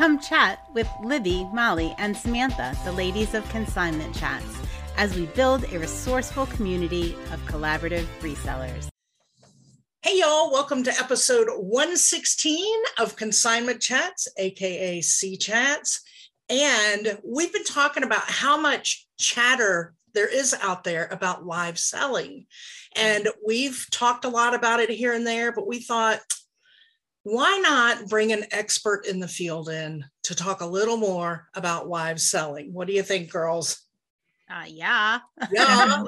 Come chat with Libby, Molly, and Samantha, the ladies of Consignment Chats, as we build a resourceful community of collaborative resellers. Hey, y'all, welcome to episode 116 of Consignment Chats, AKA C Chats. And we've been talking about how much chatter there is out there about live selling. And we've talked a lot about it here and there, but we thought, why not bring an expert in the field in to talk a little more about live selling? What do you think, girls? Uh, yeah. Yeah.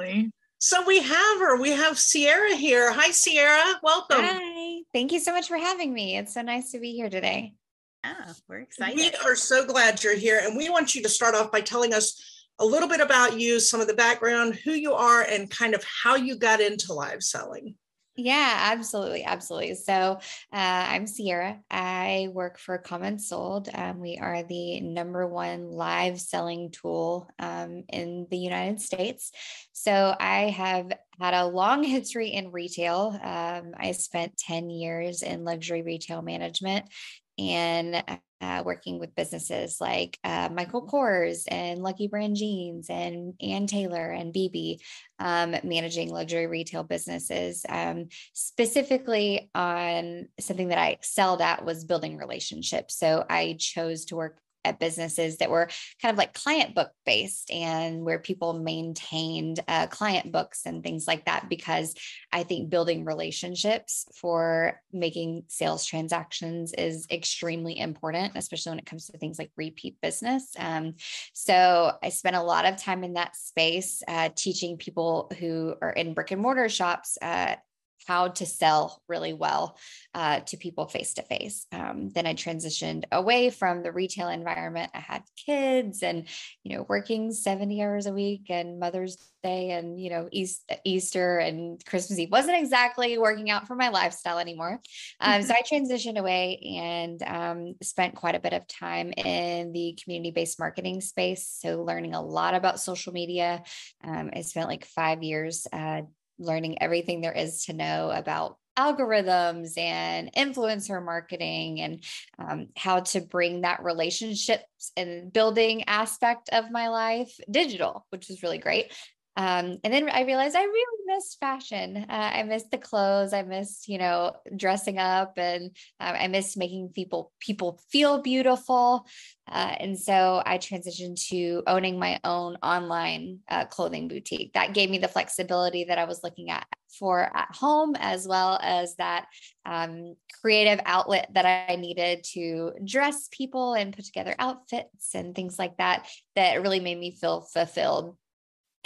so we have her. We have Ciera here. Hi, Ciera. Welcome. Hi. Thank you so much for having me. It's so nice to be here today. Yeah, we're excited. We are so glad you're here. And we want you to start off by telling us a little bit about you, some of the background, who you are, and kind of how you got into live selling. Yeah, absolutely. Absolutely. So uh, I'm Ciera. I work for CommentSold. Um, we are the number one live selling tool um, in the United States. So I have had a long history in retail. Um, I spent 10 years in luxury retail management and uh, working with businesses like uh, Michael Kors and Lucky Brand Jeans and Ann Taylor and BB, um, managing luxury retail businesses. Um, specifically on something that I excelled at was building relationships. So I chose to work at businesses that were kind of like client book based and where people maintained uh, client books and things like that because i think building relationships for making sales transactions is extremely important especially when it comes to things like repeat business. Um, so i spent a lot of time in that space uh, teaching people who are in brick and mortar shops uh, how to sell really well uh, to people face to face. Then I transitioned away from the retail environment. I had kids and, you know, working 70 hours a week and Mother's Day and, you know, East, Easter and Christmas Eve wasn't exactly working out for my lifestyle anymore. Um, so I transitioned away and um, spent quite a bit of time in the community based marketing space. So learning a lot about social media. Um, I spent like five years uh, learning everything there is to know about algorithms and influencer marketing and um, how to bring that relationships and building aspect of my life digital which was really great um, and then I realized I really missed fashion. Uh, I missed the clothes. I missed, you know, dressing up, and um, I missed making people people feel beautiful. Uh, and so I transitioned to owning my own online uh, clothing boutique. That gave me the flexibility that I was looking at for at home, as well as that um, creative outlet that I needed to dress people and put together outfits and things like that. That really made me feel fulfilled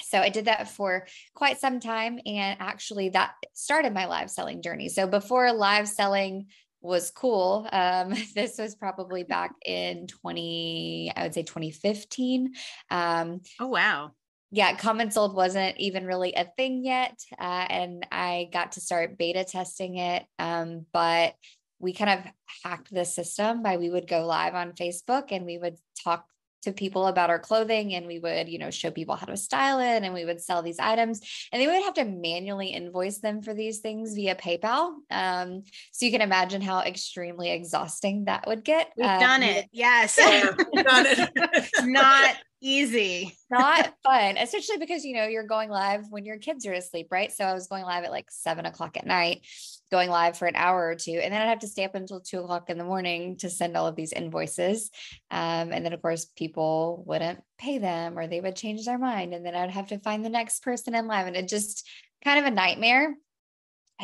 so I did that for quite some time. And actually, that started my live selling journey. So before live selling was cool, um, this was probably back in 20, I would say 2015. Um, oh, wow. Yeah, CommentSold wasn't even really a thing yet. Uh, and I got to start beta testing it. Um, but we kind of hacked the system by we would go live on Facebook and we would talk to people about our clothing and we would, you know, show people how to style it and we would sell these items and they would have to manually invoice them for these things via PayPal. Um, so you can imagine how extremely exhausting that would get. We've um, done it. Yes. done it. Not easy. Not fun, especially because, you know, you're going live when your kids are asleep, right? So I was going live at like seven o'clock at night going live for an hour or two. And then I'd have to stay up until two o'clock in the morning to send all of these invoices. Um, and then, of course, people wouldn't pay them or they would change their mind. And then I'd have to find the next person in live. And it just kind of a nightmare.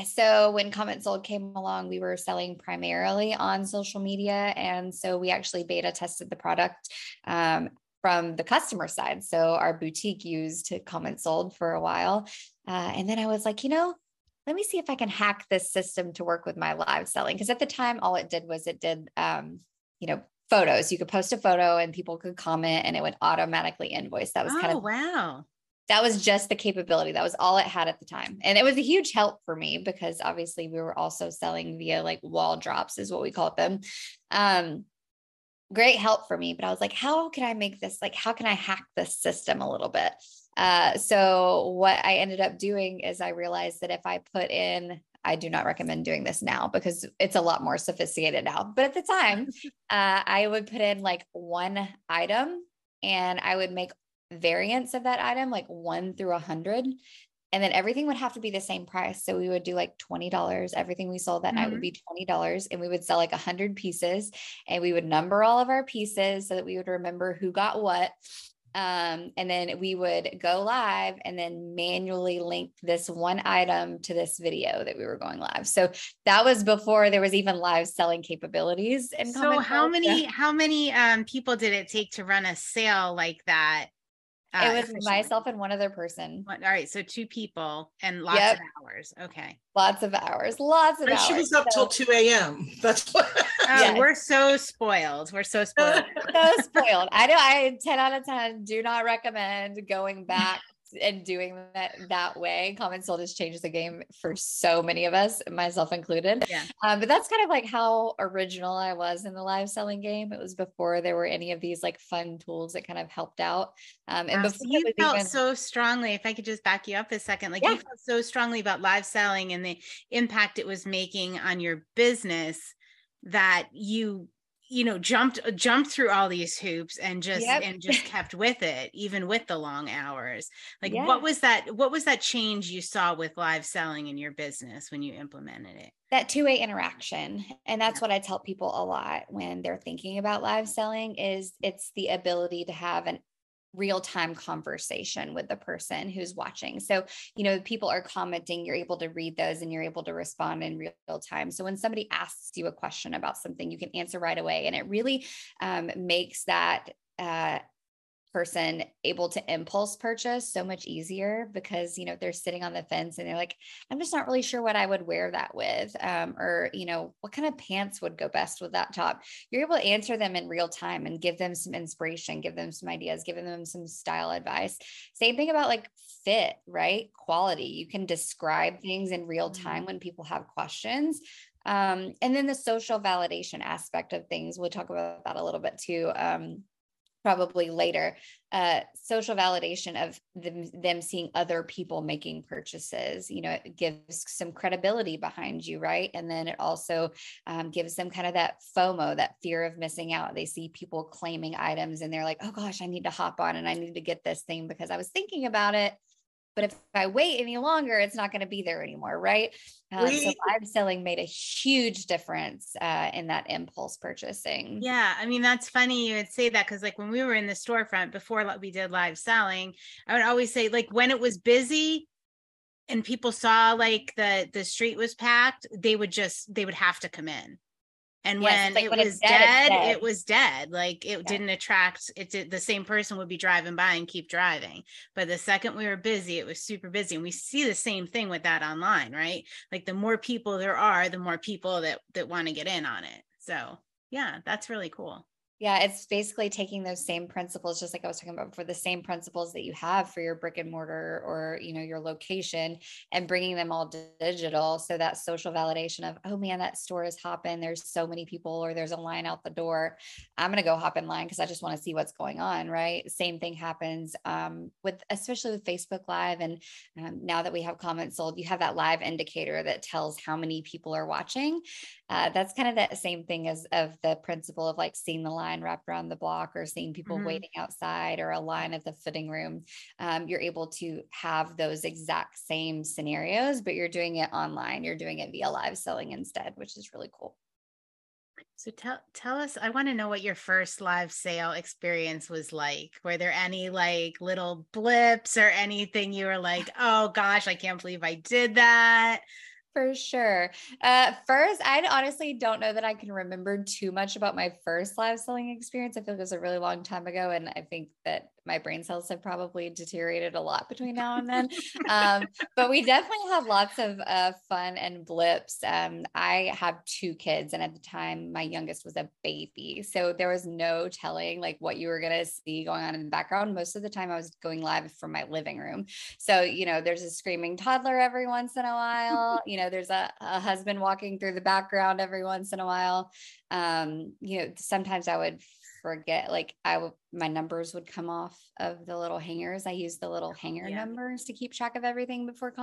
So when CommentSold came along, we were selling primarily on social media. And so we actually beta tested the product um, from the customer side. So our boutique used CommentSold for a while. Uh, and then I was like, you know, let me see if I can hack this system to work with my live selling. Because at the time, all it did was it did, um, you know, photos. You could post a photo and people could comment and it would automatically invoice. That was oh, kind of wow. That was just the capability. That was all it had at the time. And it was a huge help for me because obviously we were also selling via like wall drops, is what we called them. Um, great help for me. But I was like, how can I make this? Like, how can I hack this system a little bit? Uh, so what I ended up doing is I realized that if I put in I do not recommend doing this now because it's a lot more sophisticated now. But at the time, uh, I would put in like one item and I would make variants of that item, like one through a hundred. And then everything would have to be the same price. So we would do like $20. Everything we sold that mm-hmm. night would mm-hmm. be $20. And we would sell like a hundred pieces and we would number all of our pieces so that we would remember who got what. Um, and then we would go live and then manually link this one item to this video that we were going live. So that was before there was even live selling capabilities. And so how many, how many um, people did it take to run a sale like that? Uh, it was myself and one other person. All right, so two people and lots yep. of hours. Okay, lots of hours, lots of and hours. She was up so. till two a.m. That's what. oh, yes. we're so spoiled. We're so spoiled. so spoiled. I know. I ten out of ten do not recommend going back and doing that that way. CommentSold has changed the game for so many of us, myself included. Yeah. Um, but that's kind of like how original I was in the live selling game. It was before there were any of these like fun tools that kind of helped out. Um, and wow, before so you felt even- so strongly. If I could just back you up a second, like yeah. you felt so strongly about live selling and the impact it was making on your business that you you know jumped uh, jumped through all these hoops and just yep. and just kept with it even with the long hours like yeah. what was that what was that change you saw with live selling in your business when you implemented it that two-way interaction and that's yeah. what i tell people a lot when they're thinking about live selling is it's the ability to have an real time conversation with the person who's watching. So, you know, people are commenting, you're able to read those and you're able to respond in real time. So, when somebody asks you a question about something, you can answer right away. And it really um, makes that uh, person able to impulse purchase so much easier because you know they're sitting on the fence and they're like i'm just not really sure what i would wear that with um, or you know what kind of pants would go best with that top? You're able to answer them in real time and give them some inspiration give them some ideas give them some style advice. Same thing about like fit right? Quality. You can describe things in real time mm-hmm. when people have questions. Um, and then the social validation aspect of things we'll talk about that a little bit too. Um, probably later uh, social validation of them, them seeing other people making purchases you know it gives some credibility behind you right? And then it also um, gives them kind of that fomo that fear of missing out. They see people claiming items and they're like oh gosh i need to hop on and i need to get this thing because i was thinking about it but if I wait any longer, it's not going to be there anymore, right? Uh, so live selling made a huge difference uh, in that impulse purchasing. Yeah, I mean that's funny you would say that because like when we were in the storefront before we did live selling, I would always say like when it was busy and people saw like the the street was packed, they would just they would have to come in and yes, when like it when was dead, dead, dead, it was dead. Like it yeah. didn't attract it did the same person would be driving by and keep driving. But the second we were busy it was super busy. And we see the same thing with that online right? Like the more people there are the more people that that want to get in on it. So yeah that's really cool yeah, it's basically taking those same principles, just like I was talking about for the same principles that you have for your brick and mortar or you know your location, and bringing them all digital. So that social validation of, oh man, that store is hopping. There's so many people, or there's a line out the door. I'm gonna go hop in line because I just want to see what's going on. Right. Same thing happens um, with, especially with Facebook Live, and um, now that we have CommentSold, you have that live indicator that tells how many people are watching. Uh, that's kind of that same thing as of the principle of like seeing the line wrapped around the block or seeing people mm-hmm. waiting outside or a line at the fitting room. Um, you're able to have those exact same scenarios, but you're doing it online. You're doing it via live selling instead, which is really cool. So tell tell us, I want to know what your first live sale experience was like. Were there any like little blips or anything you were like, oh gosh, I can't believe I did that? For sure. Uh, first, I honestly don't know that I can remember too much about my first live selling experience. I feel like it was a really long time ago. And I think that my brain cells have probably deteriorated a lot between now and then. um, but we definitely had lots of uh, fun and blips. Um, I have two kids, and at the time, my youngest was a baby. So there was no telling like what you were going to see going on in the background. Most of the time, I was going live from my living room. So, you know, there's a screaming toddler every once in a while. You know, there's a, a husband walking through the background every once in a while. Um, you know, sometimes I would forget like I would my numbers would come off of the little hangers. I use the little hanger yeah. numbers to keep track of everything before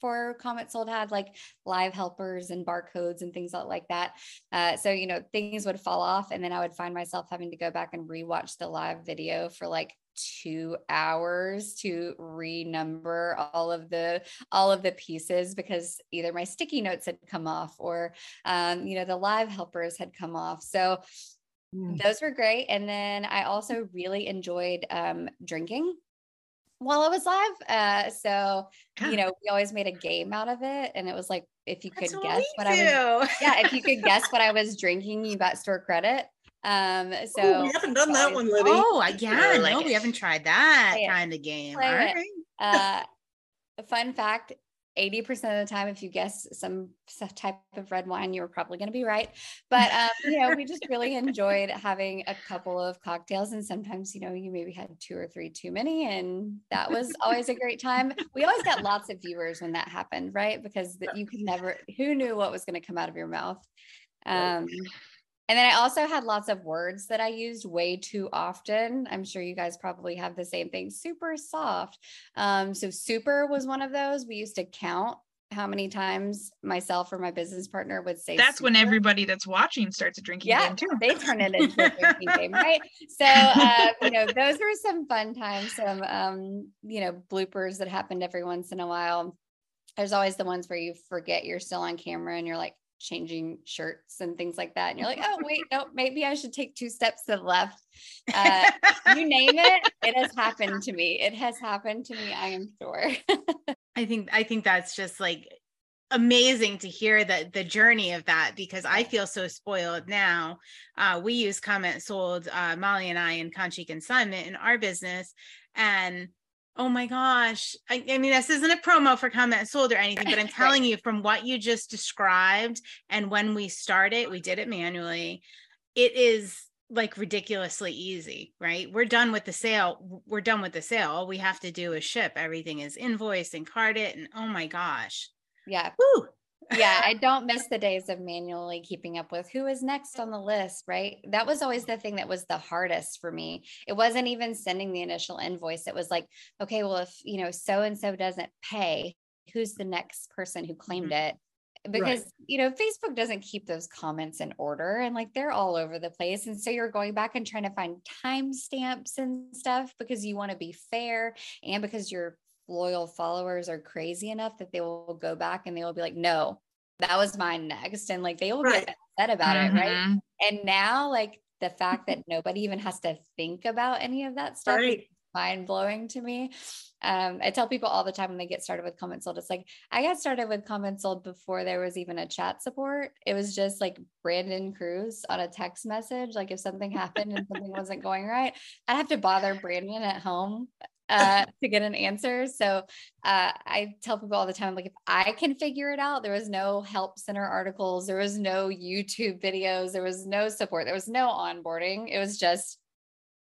for CommentSold had like live helpers and barcodes and things like that uh, so you know things would fall off and then i would find myself having to go back and rewatch the live video for like two hours to renumber all of the all of the pieces because either my sticky notes had come off or um, you know the live helpers had come off so mm. those were great and then i also really enjoyed um, drinking while I was live. Uh, so yeah. you know, we always made a game out of it, and it was like if you could That's guess what, what I was, yeah, if you could guess what I was drinking, you got store credit. Um, so Ooh, we haven't done that one, Libby. Oh, yeah, no, we haven't tried that kind of game. All right. Uh, fun fact 80% of the time, if you guess some type of red wine, you were probably going to be right. But, um, you know, we just really enjoyed having a couple of cocktails. And sometimes, you know, you maybe had two or three too many. And that was always a great time. We always got lots of viewers when that happened, right? Because you could never, who knew what was going to come out of your mouth? Um, and then I also had lots of words that I used way too often. I'm sure you guys probably have the same thing. Super soft. Um, so super was one of those. We used to count how many times myself or my business partner would say that's super. when everybody that's watching starts a drinking yeah, game too. They turn it into a drinking game, right? So uh, you know, those were some fun times, some um, you know, bloopers that happened every once in a while. There's always the ones where you forget you're still on camera and you're like, changing shirts and things like that. And you're like, oh, wait, no, maybe I should take two steps to the left. Uh, you name it, it has happened to me. It has happened to me, I am sure. I think I think that's just like amazing to hear that the journey of that because I feel so spoiled now. Uh, we use CommentSold, uh, Molly and I in Conchi Consignment in our business. And Oh my gosh. I, I, mean, this isn't a promo for CommentSold or anything, but I'm telling right. you from what you just described and when we started, we did it manually. It is like ridiculously easy, right? We're done with the sale. We're done with the sale. All we have to do is ship. Everything is invoiced and carded. And oh my gosh. Yeah. Woo yeah, I don't miss the days of manually keeping up with who is next on the list, right? That was always the thing that was the hardest for me. It wasn't even sending the initial invoice. It was like, okay, well, if, you know, so and so doesn't pay, who's the next person who claimed mm-hmm. it? Because, right. you know, Facebook doesn't keep those comments in order and like they're all over the place. And so you're going back and trying to find timestamps and stuff because you want to be fair and because you're loyal followers are crazy enough that they will go back and they will be like, no, that was mine next. And like they will right. get upset about mm-hmm. it. Right. Mm-hmm. And now, like the fact that nobody even has to think about any of that stuff right. mind blowing to me. Um, I tell people all the time when they get started with CommentSold, it's like I got started with CommentSold before there was even a chat support. It was just like Brandon Cruz on a text message. Like if something happened and something wasn't going right, I'd have to bother Brandon at home uh, to get an answer. So uh, I tell people all the time, like if I can figure it out, there was no help center articles, there was no YouTube videos, there was no support, there was no onboarding. It was just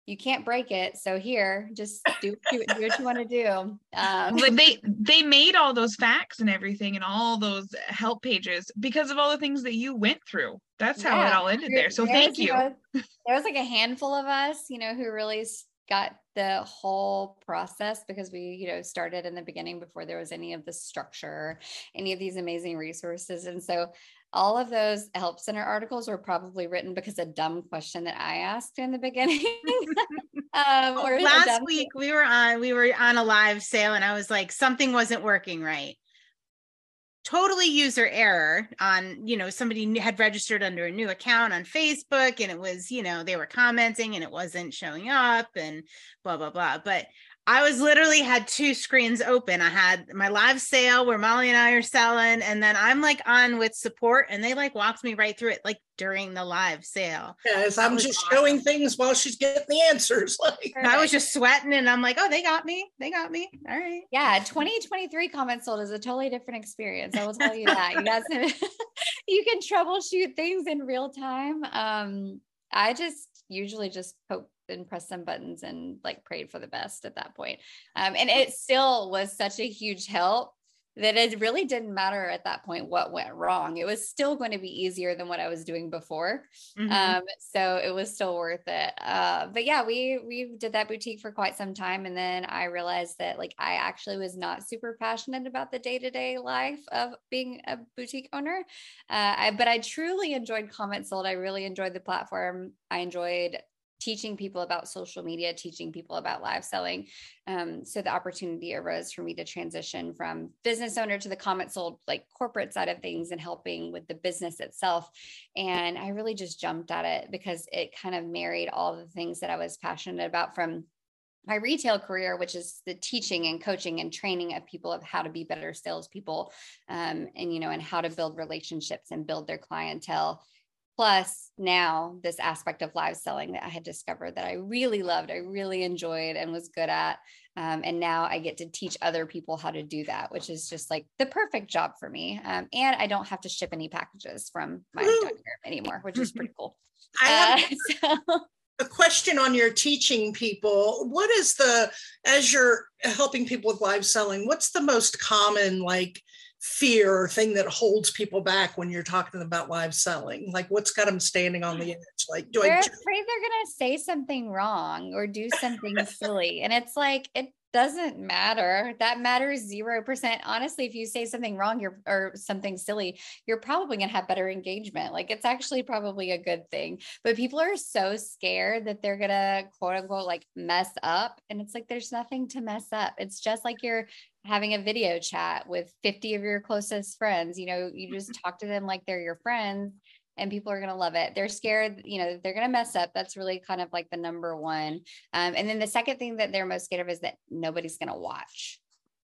you can't break it. So here, just do, do, do what you want to do. Um, but they they made all those facts and everything and all those help pages because of all the things that you went through. That's how yeah, it all ended there. So thank you. Know, there was like a handful of us, you know, who really got the whole process because we you know started in the beginning before there was any of the structure any of these amazing resources. And so all of those help center articles were probably written because a dumb question that i asked in the beginning um, last week we were on we were on a live sale and i was like something wasn't working right totally user error on you know somebody had registered under a new account on facebook and it was you know they were commenting and it wasn't showing up and blah blah blah. But I was literally had two screens open. I had my live sale where Molly and I are selling, and then I'm like on with support, and they like walked me right through it, like during the live sale. Yes, I'm just awesome. showing things while she's getting the answers. Like I was just sweating, and I'm like, oh, they got me, they got me. All right. Yeah, 2023 CommentSold is a totally different experience. I will tell you that. You guys, you can troubleshoot things in real time. Um, I just usually just poke and pressed some buttons and like prayed for the best at that point. Um, and it still was such a huge help that it really didn't matter at that point what went wrong. It was still going to be easier than what I was doing before. Mm-hmm. Um, so it was still worth it. Uh, but yeah, we we did that boutique for quite some time, and then I realized that like I actually was not super passionate about the day to day life of being a boutique owner. Uh, I, but I truly enjoyed CommentSold. I really enjoyed the platform. I enjoyed teaching people about social media, teaching people about live selling. Um, so the opportunity arose for me to transition from business owner to the CommentSold like corporate side of things and helping with the business itself. And I really just jumped at it because it kind of married all the things that I was passionate about from my retail career, which is the teaching and coaching and training of people of how to be better salespeople, um, and you know, and how to build relationships and build their clientele plus now this aspect of live selling that I had discovered that I really loved, I really enjoyed and was good at. Um, and now I get to teach other people how to do that, which is just like the perfect job for me. Um, and I don't have to ship any packages from my anymore, which is pretty cool. I have uh, so. a question on your teaching people. What is the, as you're helping people with live selling, what's the most common like fear or thing that holds people back when you're talking about live selling? Like what's got them standing on the mm. edge? Like, do they're I afraid they're gonna say something wrong or do something silly. And it's like it doesn't matter. That matters zero percent. Honestly, if you say something wrong, you're or something silly, you're probably gonna have better engagement. Like it's actually probably a good thing. But people are so scared that they're gonna quote unquote like mess up. And it's like there's nothing to mess up. It's just like you're having a video chat with 50 of your closest friends. You know, you just talk to them like they're your friends and people are going to love it. They're scared, you know, they're going to mess up. That's really kind of like the number one. Um, and then the second thing that they're most scared of is that nobody's going to watch.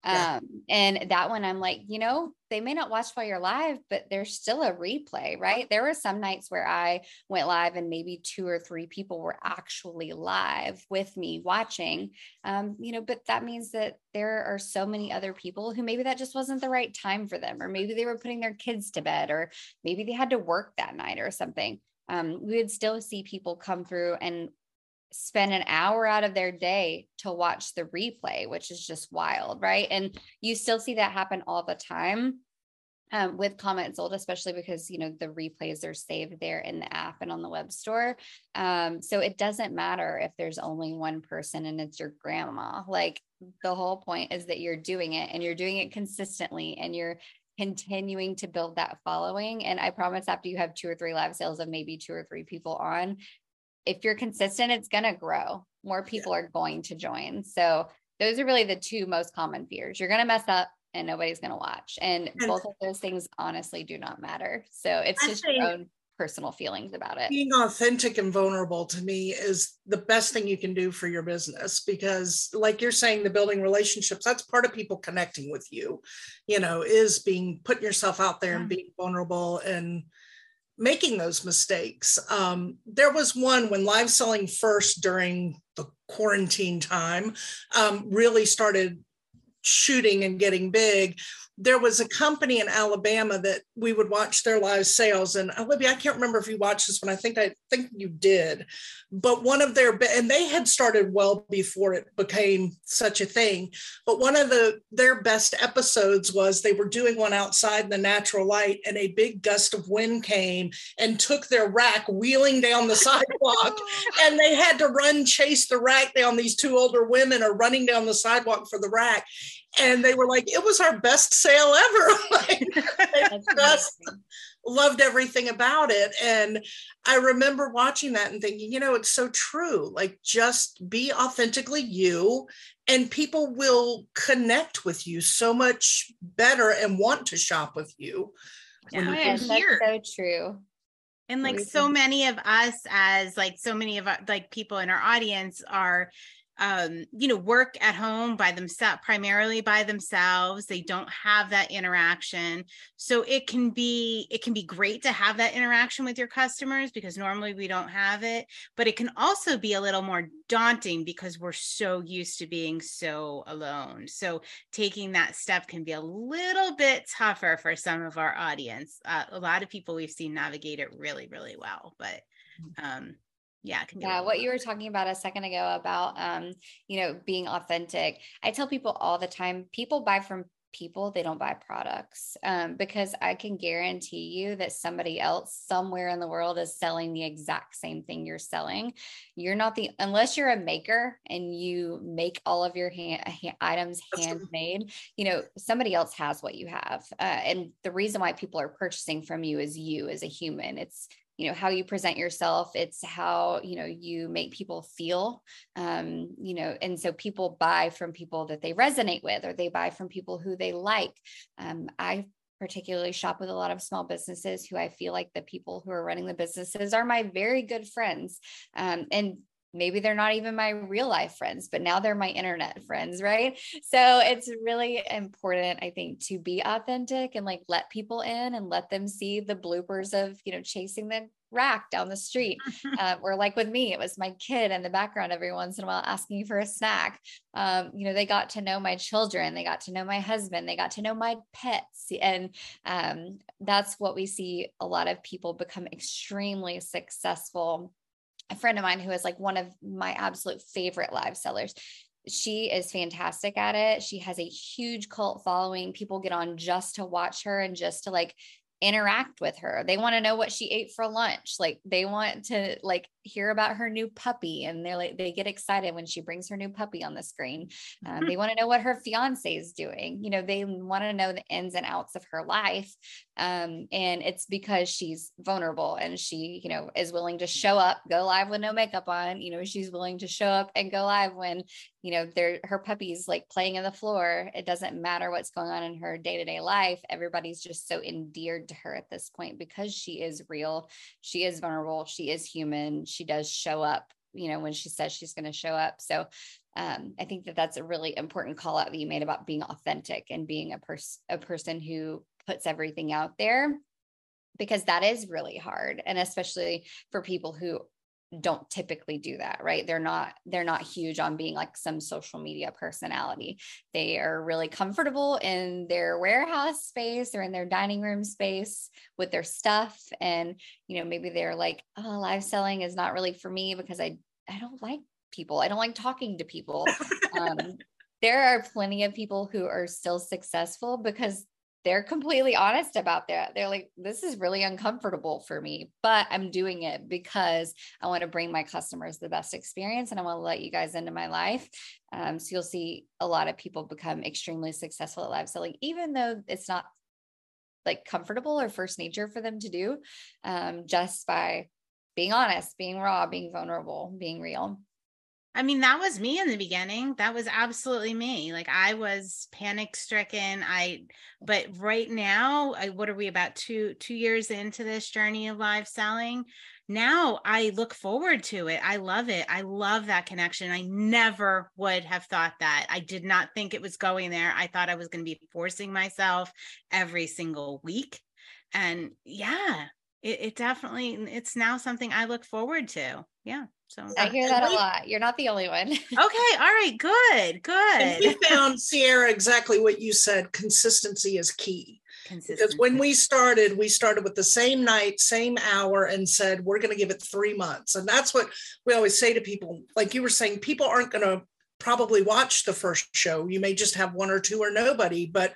Yeah. Um, and that one, I'm like, you know, they may not watch while you're live, but there's still a replay, right? There were some nights where I went live and maybe two or three people were actually live with me watching. Um, you know, but that means that there are so many other people who maybe that just wasn't the right time for them, or maybe they were putting their kids to bed, or maybe they had to work that night or something. Um, we would still see people come through and spend an hour out of their day to watch the replay, which is just wild, right? And you still see that happen all the time um, with CommentSold, especially because you know the replays are saved there in the app and on the web store. Um, so it doesn't matter if there's only one person and it's your grandma. Like the whole point is that you're doing it and you're doing it consistently and you're continuing to build that following. And I promise after you have two or three live sales of maybe two or three people on, if you're consistent, it's going to grow. More people yeah. are going to join. So those are really the two most common fears. You're going to mess up and nobody's going to watch. And, and, both of those things honestly do not matter. So it's I just your own personal feelings about it. Being authentic and vulnerable to me is the best thing you can do for your business because like you're saying the building relationships that's part of people connecting with you, you know, is being putting yourself out there yeah. and being vulnerable and making those mistakes. Um, there was one when live selling first during the quarantine time um, really started shooting and getting big there was a company in Alabama that we would watch their live sales. And Olivia, I can't remember if you watched this one. I think I think you did. But one of their and they had started well before it became such a thing. But one of the their best episodes was they were doing one outside in the natural light, and a big gust of wind came and took their rack wheeling down the sidewalk. and they had to run chase the rack down. These two older women are running down the sidewalk for the rack and they were like, it was our best sale ever. like, just loved everything about it. And I remember watching that and thinking, you know, it's so true. Like, just be authentically you, and people will connect with you so much better and want to shop with you. Yeah, that's so true. And like so many of us, as like so many of our, like people in our audience are um, you know, work at home by themselves, primarily by themselves. They don't have that interaction. So it can be, it can be great to have that interaction with your customers because normally we don't have it, but it can also be a little more daunting because we're so used to being so alone. So taking that step can be a little bit tougher for some of our audience. Uh, a lot of people we've seen navigate it really, really well, but mm. um, yeah yeah what you were talking about a second ago about um you know being authentic i tell people all the time people buy from people, they don't buy products. Um, because I can guarantee you that somebody else somewhere in the world is selling the exact same thing you're selling. You're not the, unless you're a maker and you make all of your hand, items handmade, you know, somebody else has what you have. Uh, and the reason why people are purchasing from you is you as a human. It's you know how you present yourself it's how you know you make people feel um, you know and so people buy from people that they resonate with or they buy from people who they like. Um, i particularly shop with a lot of small businesses who i feel like the people who are running the businesses are my very good friends. Um, and maybe they're not even my real life friends but now they're my internet friends right? So it's really important i think to be authentic and like let people in and let them see the bloopers of you know chasing the rack down the street. Uh, or like with me it was my kid in the background every once in a while asking for a snack. Um, you know they got to know my children they got to know my husband they got to know my pets. And um, that's what we see a lot of people become extremely successful a friend of mine who is like one of my absolute favorite live sellers she is fantastic at it. She has a huge cult following. People get on just to watch her and just to like interact with her. They want to know what she ate for lunch. Like they want to like hear about her new puppy and they're like they get excited when she brings her new puppy on the screen. Um, they want to know what her fiance is doing. You know, they want to know the ins and outs of her life. Um, and it's because she's vulnerable and she, you know, is willing to show up, go live with no makeup on. You know, she's willing to show up and go live when you know, they're her puppy's like playing in the floor. It doesn't matter what's going on in her day to day life. Everybody's just so endeared to her at this point because she is real. She is vulnerable. She is human. She does show up, you know, when she says she's going to show up. So um, I think that that's a really important call out that you made about being authentic and being a person, a person who puts everything out there because that is really hard and especially for people who don't typically do that right? They're not they're not huge on being like some social media personality. They are really comfortable in their warehouse space or in their dining room space with their stuff. And you know maybe they're like oh live selling is not really for me because i i don't like people. I don't like talking to people. Um, there are plenty of people who are still successful because they're completely honest about that. They're like, this is really uncomfortable for me, but I'm doing it because I want to bring my customers the best experience and I want to let you guys into my life. Um, so you'll see a lot of people become extremely successful at live selling, even though it's not like comfortable or first nature for them to do, um, just by being honest, being raw, being vulnerable, being real. I mean, that was me in the beginning. That was absolutely me. Like I was panic stricken. I, but right now, I, what are we about two, two years into this journey of live selling? Now I look forward to it. I love it. I love that connection. I never would have thought that. I did not think it was going there. I thought I was going to be forcing myself every single week. And yeah, it, it definitely, it's now something I look forward to. Yeah. So I hear that a lot. You're not the only one. okay. All right. Good. Good. And we found Ciera exactly what you said. Consistency is key. Because when we started, we started with the same night, same hour, and said, we're going to give it three months. And that's what we always say to people. Like you were saying, people aren't going to probably watch the first show. You may just have one or two or nobody. But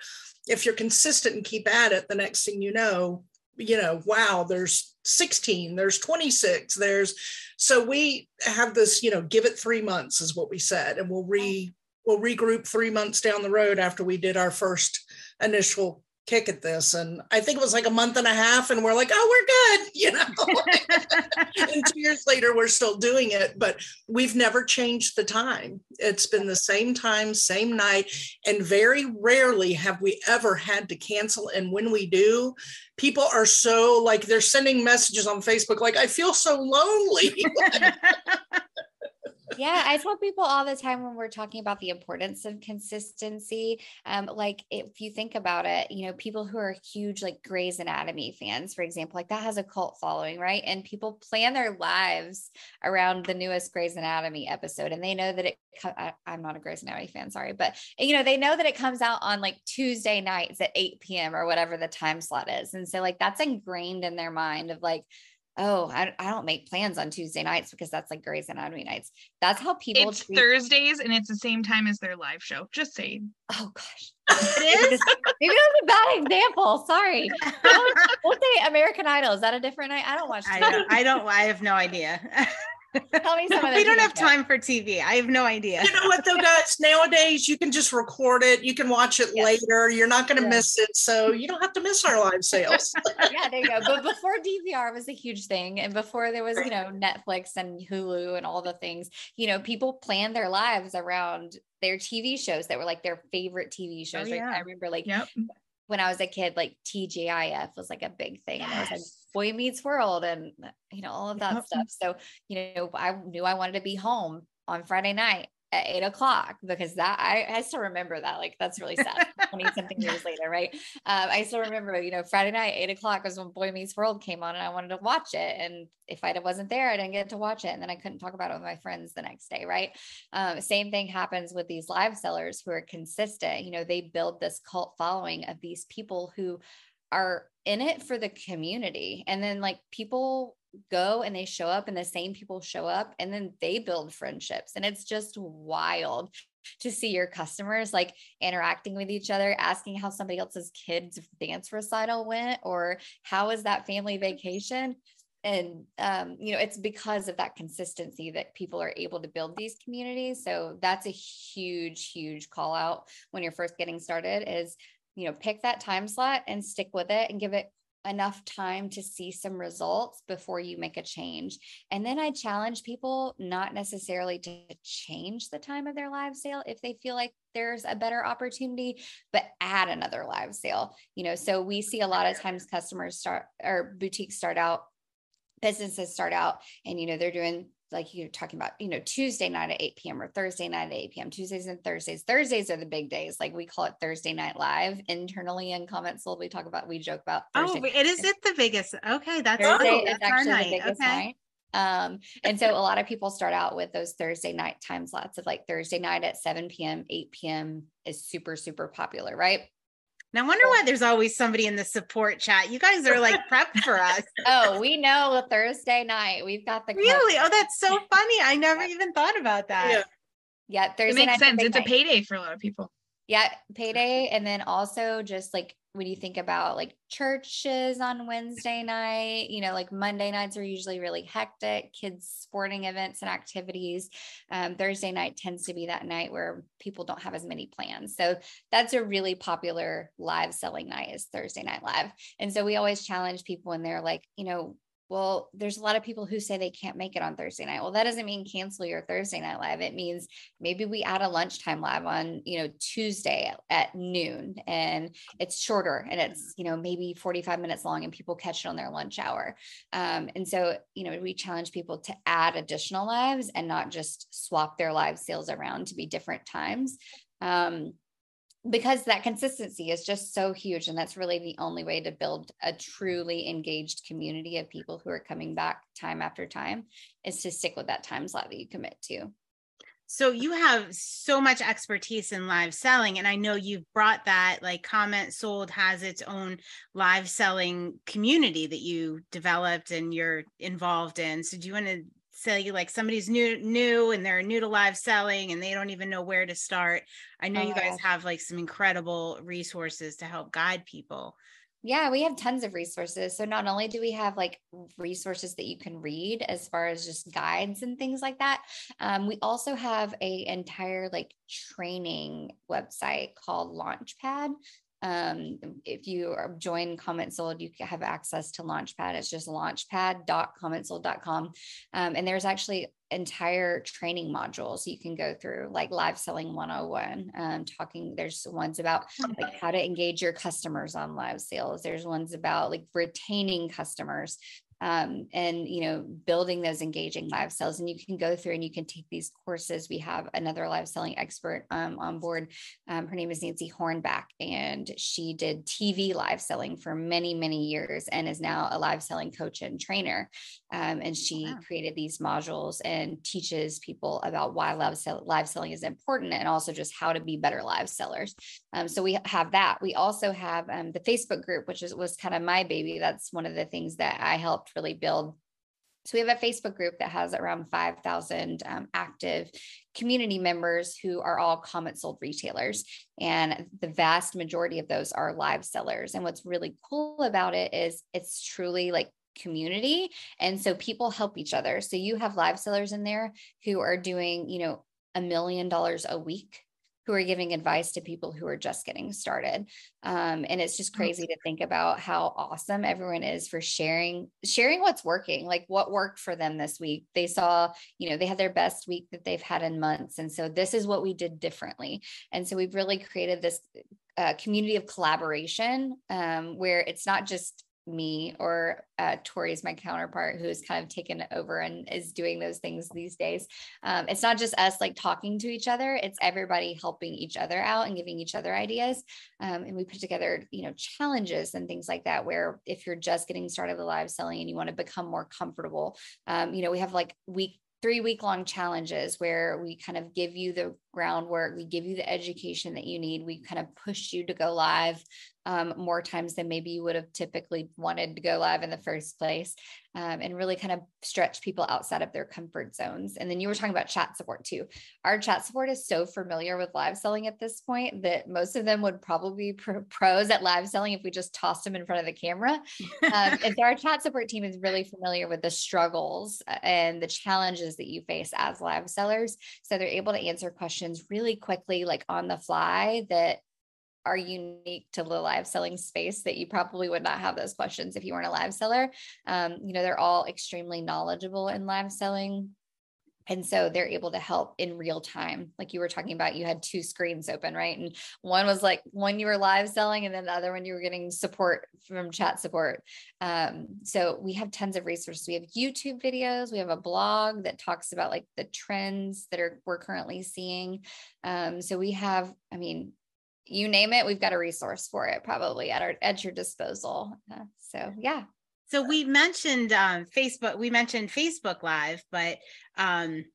if you're consistent and keep at it, the next thing you know, you know, wow, there's 16, there's 26, there's so we have this, you know, give it three months is what we said, and we'll re we'll regroup three months down the road after we did our first initial kick at this. And I think it was like a month and a half, and we're like, oh, we're good, you know. and two years later, we're still doing it, but we've never changed the time. It's been the same time, same night. And very rarely have we ever had to cancel. And when we do, people are so like they're sending messages on Facebook, like, I feel so lonely. yeah, I tell people all the time when we're talking about the importance of consistency. Um, like if you think about it, you know, people who are huge like Grey's Anatomy fans, for example, like that has a cult following, right? And people plan their lives around the newest Grey's Anatomy episode, and they know that it. I, I'm not a Grey's Anatomy fan, sorry, but you know, they know that it comes out on like Tuesday nights at 8 p.m. or whatever the time slot is, and so like that's ingrained in their mind of like oh, I, I don't make plans on Tuesday nights because that's like Grey's Anatomy nights. That's how people. It's treat- Thursdays and it's the same time as their live show. Just saying. Oh gosh, it is. Maybe that's a bad example. Sorry. we'll say American Idol. Is that a different night? I don't watch. TV. I don't. I don't. I have no idea. Tell me some We don't have time for TV. I have no idea. You know what though, guys? Nowadays you can just record it. You can watch it yes. later. You're not going to yes. miss it. So you don't have to miss our live sales. yeah, there you go. But before DVR was a huge thing, and before there was, you know, Netflix and Hulu and all the things, you know, people planned their lives around their TV shows that were like their favorite TV shows. Oh, yeah. Right? I remember like yep when I was a kid, like TGIF was like a big thing. Yes. And it was like Boy Meets World and you know, all of that yep. stuff. So, you know, I knew I wanted to be home on Friday night at eight o'clock because that I, I still remember that. Like that's really sad. 20 something years later, right? Um, I still remember, you know, Friday night, eight o'clock was when Boy Meets World came on and I wanted to watch it. And if I wasn't there, I didn't get to watch it. And then I couldn't talk about it with my friends the next day, right? Um, same thing happens with these live sellers who are consistent. You know, they build this cult following of these people who are in it for the community. And then like people go and they show up and the same people show up and then they build friendships. And it's just wild to see your customers like interacting with each other asking how somebody else's kids dance recital went or how was that family vacation? And um, you know it's because of that consistency that people are able to build these communities. So that's a huge huge call out when you're first getting started is you know pick that time slot and stick with it and give it enough time to see some results before you make a change. And then I challenge people not necessarily to change the time of their live sale if they feel like there's a better opportunity, but add another live sale. You know, so we see a lot of times customers start or boutiques start out businesses start out and you know they're doing like you're talking about, you know, Tuesday night at 8 p.m. or Thursday night at 8 p.m. Tuesdays and Thursdays. Thursdays are the big days. Like we call it Thursday night live internally in comments. We talk about, we joke about. Thursday. Oh, it is it the biggest. Okay. That's, Thursday oh, that's actually night. the biggest okay. night. Um, and so a lot of people start out with those Thursday night time slots of like Thursday night at 7 p.m., 8 p.m. is super, super popular, right? Now, I wonder why there's always somebody in the support chat. You guys are like prepped for us. oh, we know Thursday night. We've got the really. Oh, that's so funny. I never even thought about that. Yeah, yeah Thursday. It makes sense. It's night. a payday for a lot of people. Yeah, payday, and then also just like when you think about like churches on Wednesday night, you know, like Monday nights are usually really hectic, kids' sporting events and activities. Um, Thursday night tends to be that night where people don't have as many plans. So that's a really popular live selling night is Thursday night live. And so we always challenge people when they're like, you know, well, there's a lot of people who say they can't make it on Thursday night. Well, that doesn't mean cancel your Thursday night live. It means maybe we add a lunchtime live on, you know, Tuesday at noon and it's shorter and it's, you know, maybe 45 minutes long and people catch it on their lunch hour. Um, and so, you know, we challenge people to add additional lives and not just swap their live sales around to be different times. Um, because that consistency is just so huge and that's really the only way to build a truly engaged community of people who are coming back time after time is to stick with that time slot that you commit to. So you have so much expertise in live selling and i know you've brought that like CommentSold has its own live selling community that you developed and you're involved in. So do you want to say you like somebody's new new and they're new to live selling and they don't even know where to start. I know oh, you guys have like some incredible resources to help guide people. Yeah we have tons of resources. So not only do we have like resources that you can read as far as just guides and things like that um, we also have a entire like training website called launchpad um, if you join CommentSold, you have access to Launchpad. It's just launchpad.commentsold.com. Um, and there's actually entire training modules you can go through, like Live Selling 101. Um, talking, there's ones about like how to engage your customers on live sales. There's ones about like retaining customers um, and you know building those engaging live sales and you can go through and you can take these courses. We have another live selling expert um, on board. Um, her name is nancy hornback and she did tv live selling for many many years and is now a live selling coach and trainer. Um, and she wow. created these modules and teaches people about why live, sell- live selling is important and also just how to be better live sellers um, so we have that we also have um, the facebook group which is was kind of my baby that's one of the things that i helped really build so we have a Facebook group that has around 5,000 um, active community members who are all CommentSold retailers. And the vast majority of those are live sellers. And what's really cool about it is it's truly like community. And so people help each other. So you have live sellers in there who are doing, you know, a million dollars a week who are giving advice to people who are just getting started. Um, and it's just crazy to think about how awesome everyone is for sharing, sharing what's working, like what worked for them this week. They saw, you know, they had their best week that they've had in months. And so this is what we did differently. And so we've really created this uh, community of collaboration um, where it's not just me or uh, is my counterpart who's kind of taken over and is doing those things these days. Um, it's not just us like talking to each other; it's everybody helping each other out and giving each other ideas. Um, and we put together, you know, challenges and things like that. Where if you're just getting started with live selling and you want to become more comfortable, um, you know, we have like week three week long challenges where we kind of give you the groundwork, we give you the education that you need, we kind of push you to go live um, more times than maybe you would have typically wanted to go live in the first place um, and really kind of stretch people outside of their comfort zones. And then you were talking about chat support too. Our chat support is so familiar with live selling at this point that most of them would probably be pros at live selling if we just tossed them in front of the camera. Um, and so our chat support team is really familiar with the struggles uh, and the challenges that you face as live sellers. So they're able to answer questions really quickly, like on the fly, that are unique to the live selling space that you probably would not have those questions if you weren't a live seller. Um, you know, they're all extremely knowledgeable in live selling. And so they're able to help in real time. Like you were talking about, you had two screens open, right? And one was like one you were live selling, and then the other one you were getting support from chat support. Um, so we have tons of resources. We have YouTube videos, we have a blog that talks about like the trends that are we're currently seeing. Um, so we have, I mean, you name it, we've got a resource for it probably at our at your disposal. Uh, so yeah. So we mentioned um, Facebook. We mentioned Facebook Live, but um,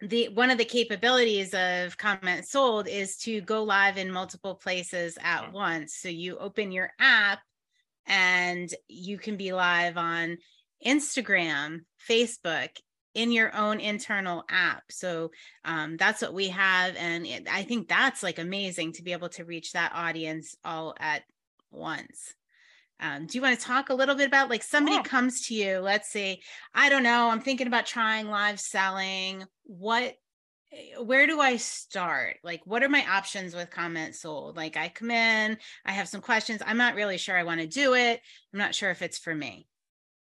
the one of the capabilities of CommentSold is to go live in multiple places at once. So you open your app, and you can be live on Instagram, Facebook, in your own internal app. So um, that's what we have. And it, I think that's like amazing to be able to reach that audience all at once. Um, do you want to talk a little bit about like somebody yeah. comes to you, let's say, I don't know, I'm thinking about trying live selling. What eh, where do I start? Like, what are my options with CommentSold? Like, I come in, I have some questions. I'm not really sure I want to do it. I'm not sure if it's for me.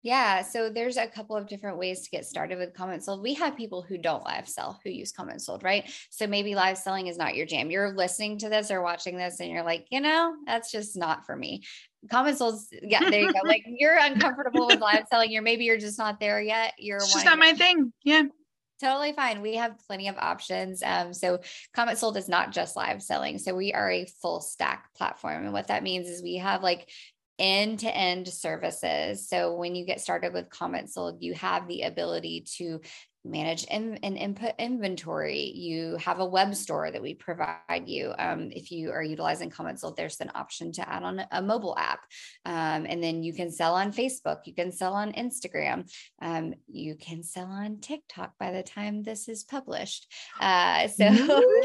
Yeah, so there's a couple of different ways to get started with CommentSold. We have people who don't live sell who use CommentSold, right? So maybe live selling is not your jam. You're listening to this or watching this and you're like, you know, that's just not for me. CommentSold, yeah, there you go. like you're uncomfortable with live selling. You're maybe you're just not there yet. You're it's just not my thing. Yeah totally fine. We have plenty of options. Um, so CommentSold is not just live selling. So we are a full stack platform. And what that means is we have like end to end services. So when you get started with CommentSold, you have the ability to manage in, and input inventory. You have a web store that we provide you. Um, if you are utilizing CommentSold, there's an option to add on a mobile app. Um, and then you can sell on Facebook, you can sell on Instagram, um, you can sell on TikTok by the time this is published. Uh, so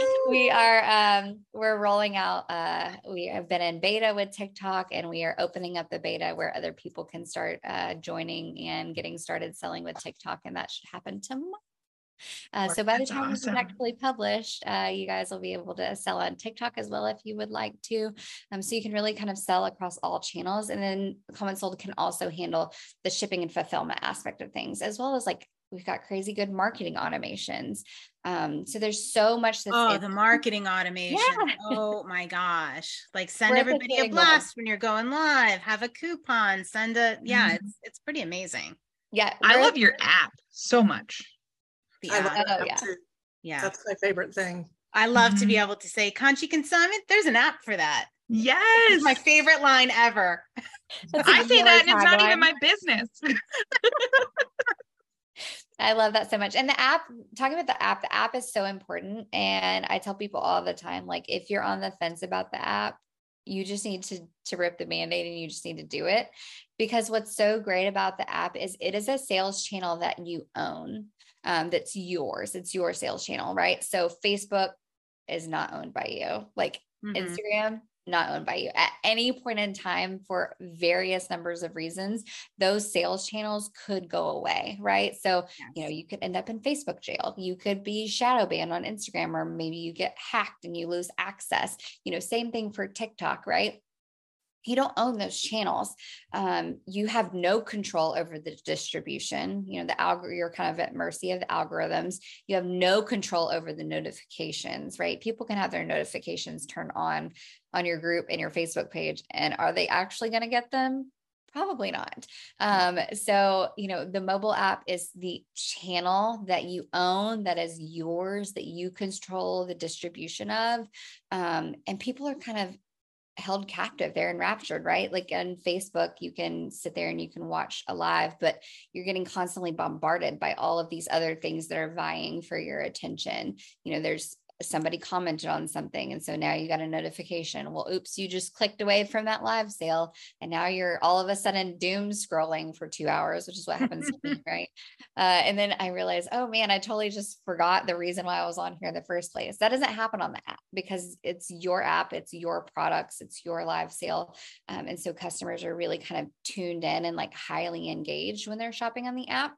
we are um, we're rolling out. Uh, we have been in beta with TikTok, and we are opening up the beta where other people can start uh, joining and getting started selling with TikTok, and that should happen tomorrow uh, so by the time awesome. this is actually published, uh, you guys will be able to sell on TikTok as well if you would like to. Um, so you can really kind of sell across all channels. And then CommentSold can also handle the shipping and fulfillment aspect of things, as well as like we've got crazy good marketing automations. Um, so there's so much that's oh the marketing automation. Yeah. Oh my gosh. Like send We're everybody a blast when you're going live, have a coupon, send a yeah, mm-hmm. it's it's pretty amazing. Yeah. I love your app so much. The I app. Oh, yeah. Too. Yeah. That's my favorite thing. I love mm-hmm. to be mm-hmm. able to say Conchi consignment. There's an app for that. Yes. It's my favorite line ever. I say that and it's not even my business. I love that so much. And the app, talking about the app, the app is so important. And I tell people all the time, like, if you're on the fence about the app, you just need to to rip the band-aid and you just need to do it because what's so great about the app is it is a sales channel that you own um, that's yours. It's your sales channel right? So facebook is not owned by you. Like mm-hmm. instagram not owned by you. At any point in time for various numbers of reasons those sales channels could go away right? So yes. you know you could end up in facebook jail. You could be shadow banned on instagram or maybe you get hacked and you lose access. You know same thing for tiktok right you don't own those channels um, you have no control over the distribution you know the algorithm you're kind of at mercy of the algorithms. You have no control over the notifications right? People can have their notifications turned on on your group and your facebook page and are they actually going to get them? Probably not. Um, so you know the mobile app is the channel that you own that is yours that you control the distribution of um, and people are kind of held captive they're enraptured right? Like on facebook you can sit there and you can watch a live but you're getting constantly bombarded by all of these other things that are vying for your attention. You know there's somebody commented on something and so now you got a notification. Well oops you just clicked away from that live sale and now you're all of a sudden doom scrolling for two hours which is what happens to me right? Uh, and then i realized oh man i totally just forgot the reason why i was on here in the first place. That doesn't happen on the app because it's your app it's your products it's your live sale. Um, and so customers are really kind of tuned in and like highly engaged when they're shopping on the app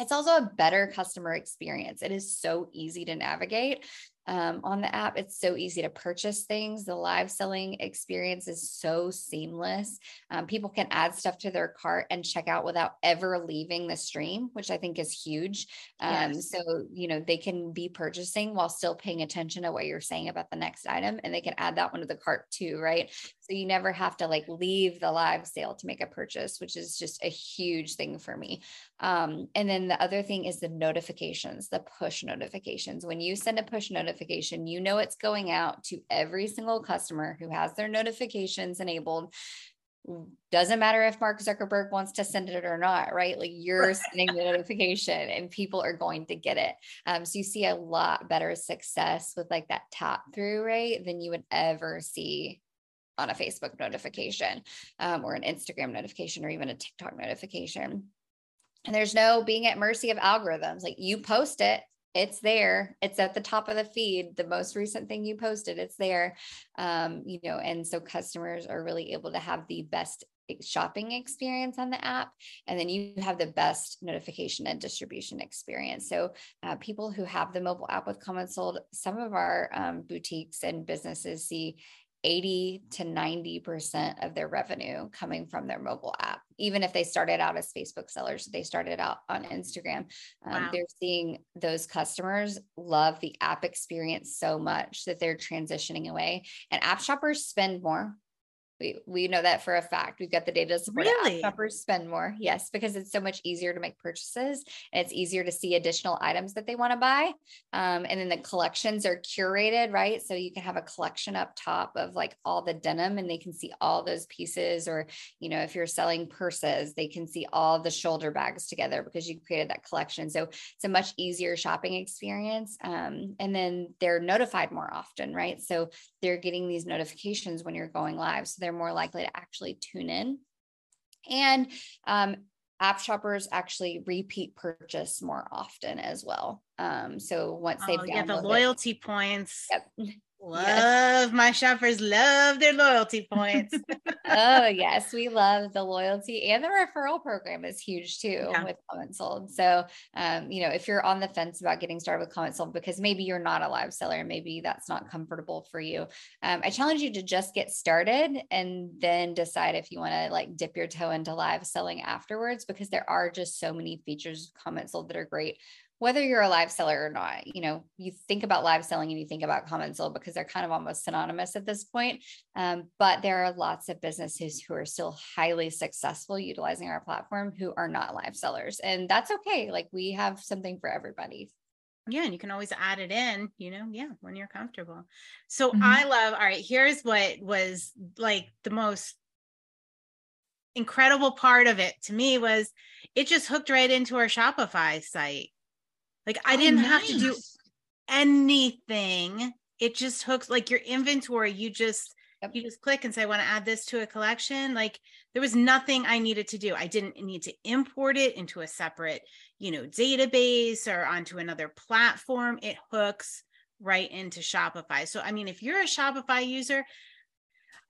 it's also a better customer experience. It is so easy to navigate um, on the app. It's so easy to purchase things. The live selling experience is so seamless. Um, people can add stuff to their cart and check out without ever leaving the stream, which I think is huge. Um, yes. So, you know, they can be purchasing while still paying attention to what you're saying about the next item, and they can add that one to the cart too, right? So you never have to like leave the live sale to make a purchase, which is just a huge thing for me. Um, and then the other thing is the notifications, the push notifications. When you send a push notification, you know it's going out to every single customer who has their notifications enabled doesn't matter if Mark Zuckerberg wants to send it or not, right? Like you're sending the notification and people are going to get it. Um, so you see a lot better success with like that tap through rate than you would ever see on a Facebook notification um, or an Instagram notification or even a TikTok notification. And there's no being at mercy of algorithms. Like you post it, it's there. It's at the top of the feed. The most recent thing you posted, it's there. Um, you know, and so customers are really able to have the best shopping experience on the app and then you have the best notification and distribution experience so uh, people who have the mobile app with comments sold some of our um, boutiques and businesses see 80 to 90% of their revenue coming from their mobile app. Even if they started out as Facebook sellers, they started out on Instagram. Um, wow. They're seeing those customers love the app experience so much that they're transitioning away. And app shoppers spend more we, we know that for a fact. We've got the data to support really? it. shoppers spend more. Yes, because it's so much easier to make purchases and it's easier to see additional items that they want to buy. Um, and then the collections are curated, right? So you can have a collection up top of like all the denim and they can see all those pieces. Or, you know, if you're selling purses, they can see all the shoulder bags together because you created that collection. So it's a much easier shopping experience. Um, and then they're notified more often, right? So they're getting these notifications when you're going live. So they're more likely to actually tune in. And um, app shoppers actually repeat purchase more often as well. Um, so once they've oh, yeah, the loyalty it, points. Yep. Love yes. my shoppers love their loyalty points. oh yes, we love the loyalty and the referral program is huge too yeah. with CommentSold. So um, you know, if you're on the fence about getting started with CommentSold because maybe you're not a live seller, maybe that's not comfortable for you. Um, I challenge you to just get started and then decide if you want to like dip your toe into live selling afterwards because there are just so many features of CommentSold that are great whether you're a live seller or not, you know, you think about live selling and you think about CommentSold because they're kind of almost synonymous at this point. Um, but there are lots of businesses who are still highly successful utilizing our platform who are not live sellers. And that's okay. Like we have something for everybody. Yeah, and you can always add it in, you know, yeah, when you're comfortable. So mm-hmm. I love, all right, here's what was like the most incredible part of it to me was it just hooked right into our Shopify site like I oh, didn't nice. have to do anything. It just hooks like your inventory, you just Yep. You just click and say, I want to add this to a collection. Like there was nothing I needed to do. I didn't need to import it into a separate, you know, database or onto another platform. It hooks right into Shopify. So, I mean, if you're a Shopify user,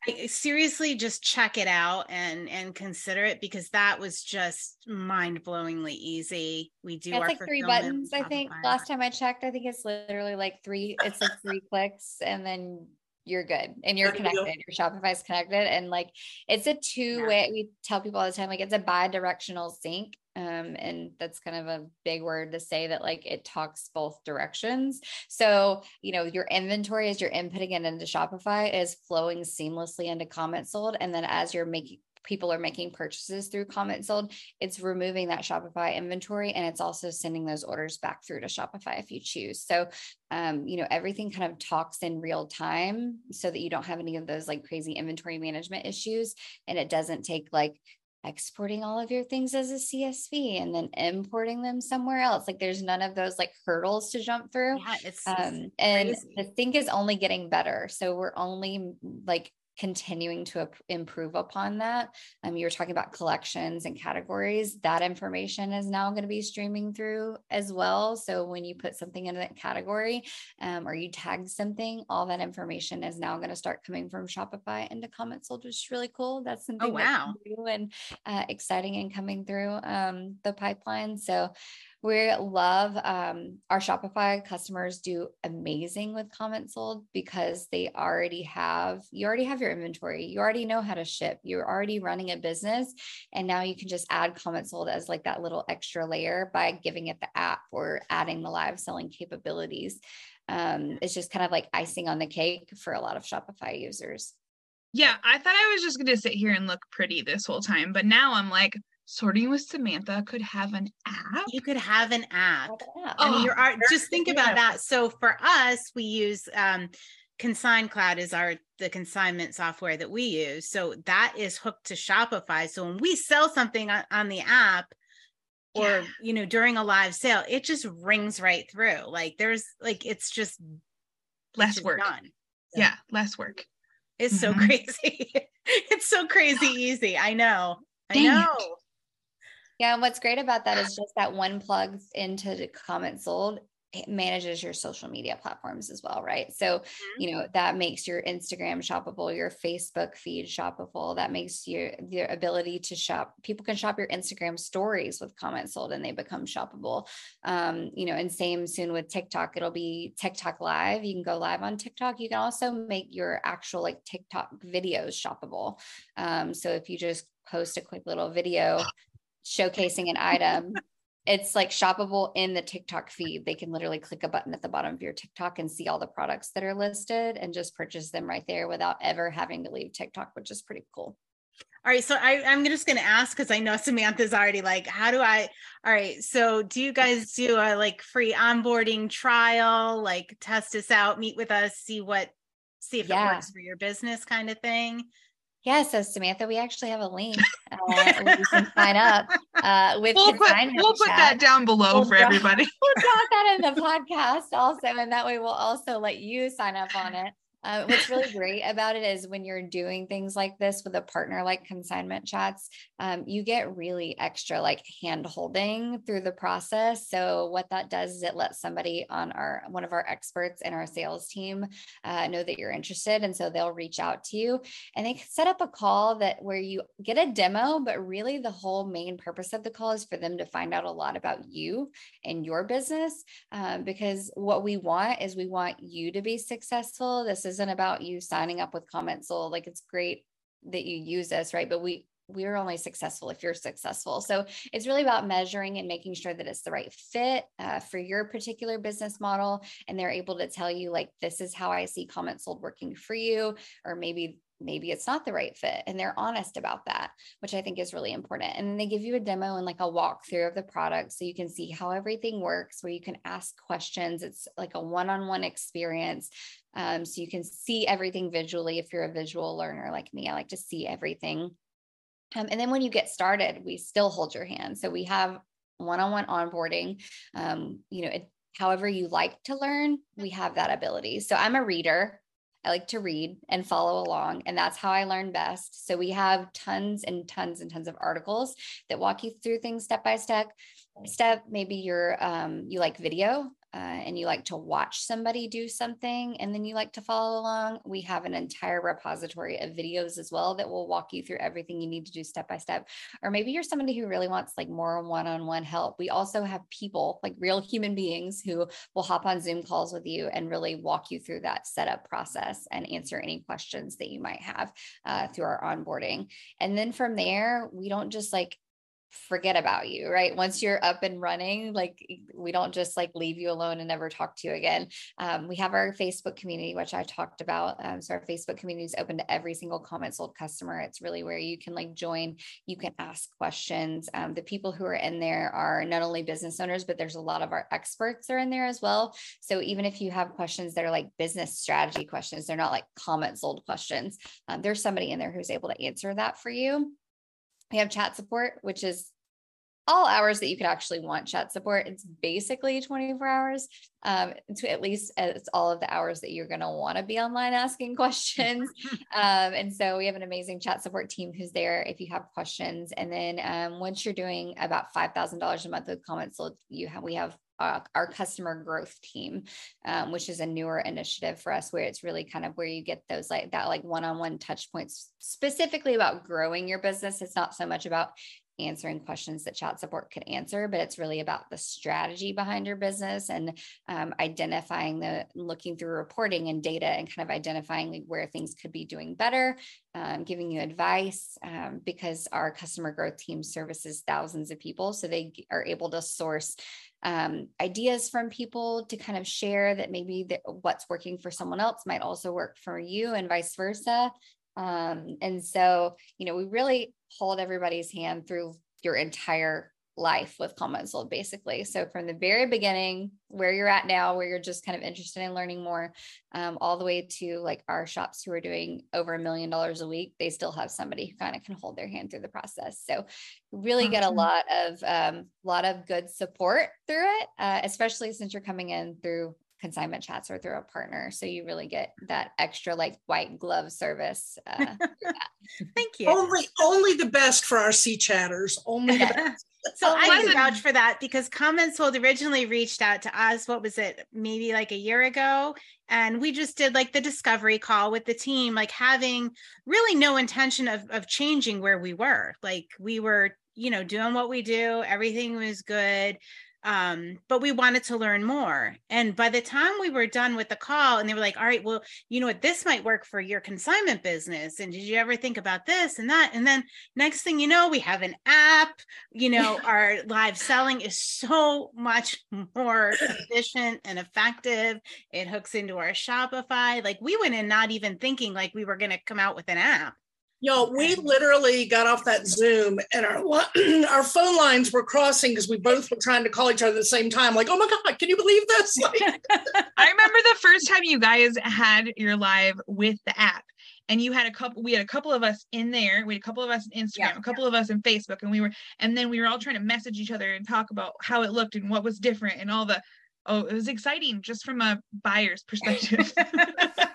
I, seriously just check it out and and consider it because that was just mind-blowingly easy. We do it's like three buttons i think. last time i checked i think it's literally like three it's like three clicks and then you're good and you're connected your shopify's connected and like it's a two way yeah. we tell people all the time like it's a bi-directional sync um, and that's kind of a big word to say that like it talks both directions. So you know your inventory as you're inputting it into shopify is flowing seamlessly into CommentSold. And then as you're making people are making purchases through CommentSold it's removing that shopify inventory and it's also sending those orders back through to shopify if you choose. So um, you know everything kind of talks in real time so that you don't have any of those like crazy inventory management issues. And it doesn't take like exporting all of your things as a CSV and then importing them somewhere else. Like there's none of those like hurdles to jump through. Yeah, it's, um, and the thing is only getting better. So we're only like continuing to improve upon that. Um, you were talking about collections and categories. That information is now going to be streaming through as well. So when you put something in that category um, or you tag something, all that information is now going to start coming from Shopify into CommentSold, which is really cool. That's oh, something oh, wow. new and uh, exciting and coming through um, the pipeline. So we love um, our Shopify customers do amazing with CommentSold because they already have, you already have your inventory. You already know how to ship. You're already running a business. And now you can just add CommentSold as like that little extra layer by giving it the app or adding the live selling capabilities. Um, it's just kind of like icing on the cake for a lot of Shopify users. Yeah, I thought I was just going to sit here and look pretty this whole time, but now I'm like, sorting with Samantha could have an app. You could have an app. Yeah. I mean, you're just think about that. So for us, we use um, ConsignCloud is our the consignment software that we use. So that is hooked to Shopify. So when we sell something on, on the app, or yeah. you know during a live sale, it just rings right through. Like there's like it's just less it's work. Done. Yeah. yeah, less work. It's mm-hmm. so crazy. it's so crazy easy. I know. I know. It. Yeah, and what's great about that is just that one plugs into the CommentSold it manages your social media platforms as well, right? So, mm-hmm. you know, that makes your Instagram shoppable, your Facebook feed shoppable. That makes your your ability to shop. People can shop your Instagram stories with comments sold and they become shoppable. Um, you know, and same soon with TikTok, it'll be TikTok live. You can go live on TikTok. You can also make your actual like TikTok videos shoppable. Um, so if you just post a quick little video showcasing an item it's like shoppable in the TikTok feed. They can literally click a button at the bottom of your TikTok and see all the products that are listed and just purchase them right there without ever having to leave TikTok, which is pretty cool. All right. So I, I'm just going to ask because I know Samantha's already like, how do I? All right. So do you guys do a like free onboarding trial, like test us out, meet with us, see what, see if yeah. it works for your business kind of thing? Yeah, so Samantha, we actually have a link uh, where you can sign up uh, with. We'll put, we'll put that down below we'll for everybody. We'll drop that in the podcast also, and that way we'll also let you sign up on it. Uh, what's really great about it is when you're doing things like this with a partner like consignment chats, um, you get really extra like hand holding through the process. So what that does is it lets somebody on our one of our experts in our sales team uh, know that you're interested, and so they'll reach out to you and they set up a call that where you get a demo, but really the whole main purpose of the call is for them to find out a lot about you and your business, um, because what we want is we want you to be successful. This isn't about you signing up with CommentSold like it's great that you use this right? But we we're only successful if you're successful. So it's really about measuring and making sure that it's the right fit uh, for your particular business model and they're able to tell you like this is how i see CommentSold working for you or maybe maybe it's not the right fit and they're honest about that which i think is really important. And they give you a demo and like a walkthrough of the product so you can see how everything works where you can ask questions. It's like a one-on-one experience um, so you can see everything visually if you're a visual learner like me. I like to see everything. Um, and then when you get started we still hold your hand. So we have one-on-one onboarding um, you know it, however you like to learn we have that ability. So i'm a reader I like to read and follow along, and that's how I learn best. So we have tons and tons and tons of articles that walk you through things step by step. Step, maybe you're um, you like video, uh, and you like to watch somebody do something and then you like to follow along, we have an entire repository of videos as well that will walk you through everything you need to do step by step. Or maybe you're somebody who really wants like more one on one help. We also have people, like real human beings, who will hop on Zoom calls with you and really walk you through that setup process and answer any questions that you might have uh, through our onboarding. And then from there, we don't just like forget about you, right? Once you're up and running, like we don't just like leave you alone and never talk to you again. Um, we have our Facebook community, which I talked about. Um, so our Facebook community is open to every single CommentSold customer. It's really where you can like join, you can ask questions. Um, the people who are in there are not only business owners, but there's a lot of our experts are in there as well. So even if you have questions that are like business strategy questions, they're not like CommentSold questions. Um, there's somebody in there who's able to answer that for you. We have chat support, which is all hours that you could actually want chat support. It's basically 24 hours. Um, to at least it's all of the hours that you're going to want to be online asking questions. um, and so we have an amazing chat support team who's there if you have questions. And then um, once you're doing about $5,000 a month with comments, so you have, we have uh, our customer growth team, um, which is a newer initiative for us, where it's really kind of where you get those like that like one-on-one touch points specifically about growing your business. It's not so much about answering questions that chat support could answer, but it's really about the strategy behind your business and um, identifying the looking through reporting and data and kind of identifying like where things could be doing better, um, giving you advice um, because our customer growth team services thousands of people. So they are able to source um, ideas from people to kind of share that maybe what's working for someone else might also work for you and vice versa. Um, and so, you know, we really hold everybody's hand through your entire life with sold basically so from the very beginning where you're at now where you're just kind of interested in learning more um, all the way to like our shops who are doing over a million dollars a week they still have somebody who kind of can hold their hand through the process. So really get a lot of um, lot of good support through it uh, especially since you're coming in through consignment chats or through a partner. So you really get that extra like white glove service. Uh, Thank you. Only, only the best for our C chatters. Only the best. So oh, I can vouch for that because CommentSold originally reached out to us. What was it? Maybe like a year ago, and we just did like the discovery call with the team, like having really no intention of of changing where we were. Like we were, you know, doing what we do. Everything was good um but we wanted to learn more. And by the time we were done with the call and they were like all right well you know what? This might work for your consignment business. And did you ever think about this and that? And then next thing you know we have an app. You know our live selling is so much more efficient and effective. It hooks into our shopify. Like we went in not even thinking like we were going to come out with an app Yo, we literally got off that Zoom and our our phone lines were crossing because we both were trying to call each other at the same time. Like, oh my god, can you believe this? Like, I remember the first time you guys had your live with the app, and you had a couple. We had a couple of us in there. We had a couple of us in Instagram, yeah, a couple of us in Facebook, and we were, and then we were all trying to message each other and talk about how it looked and what was different and all the. Oh, it was exciting just from a buyer's perspective.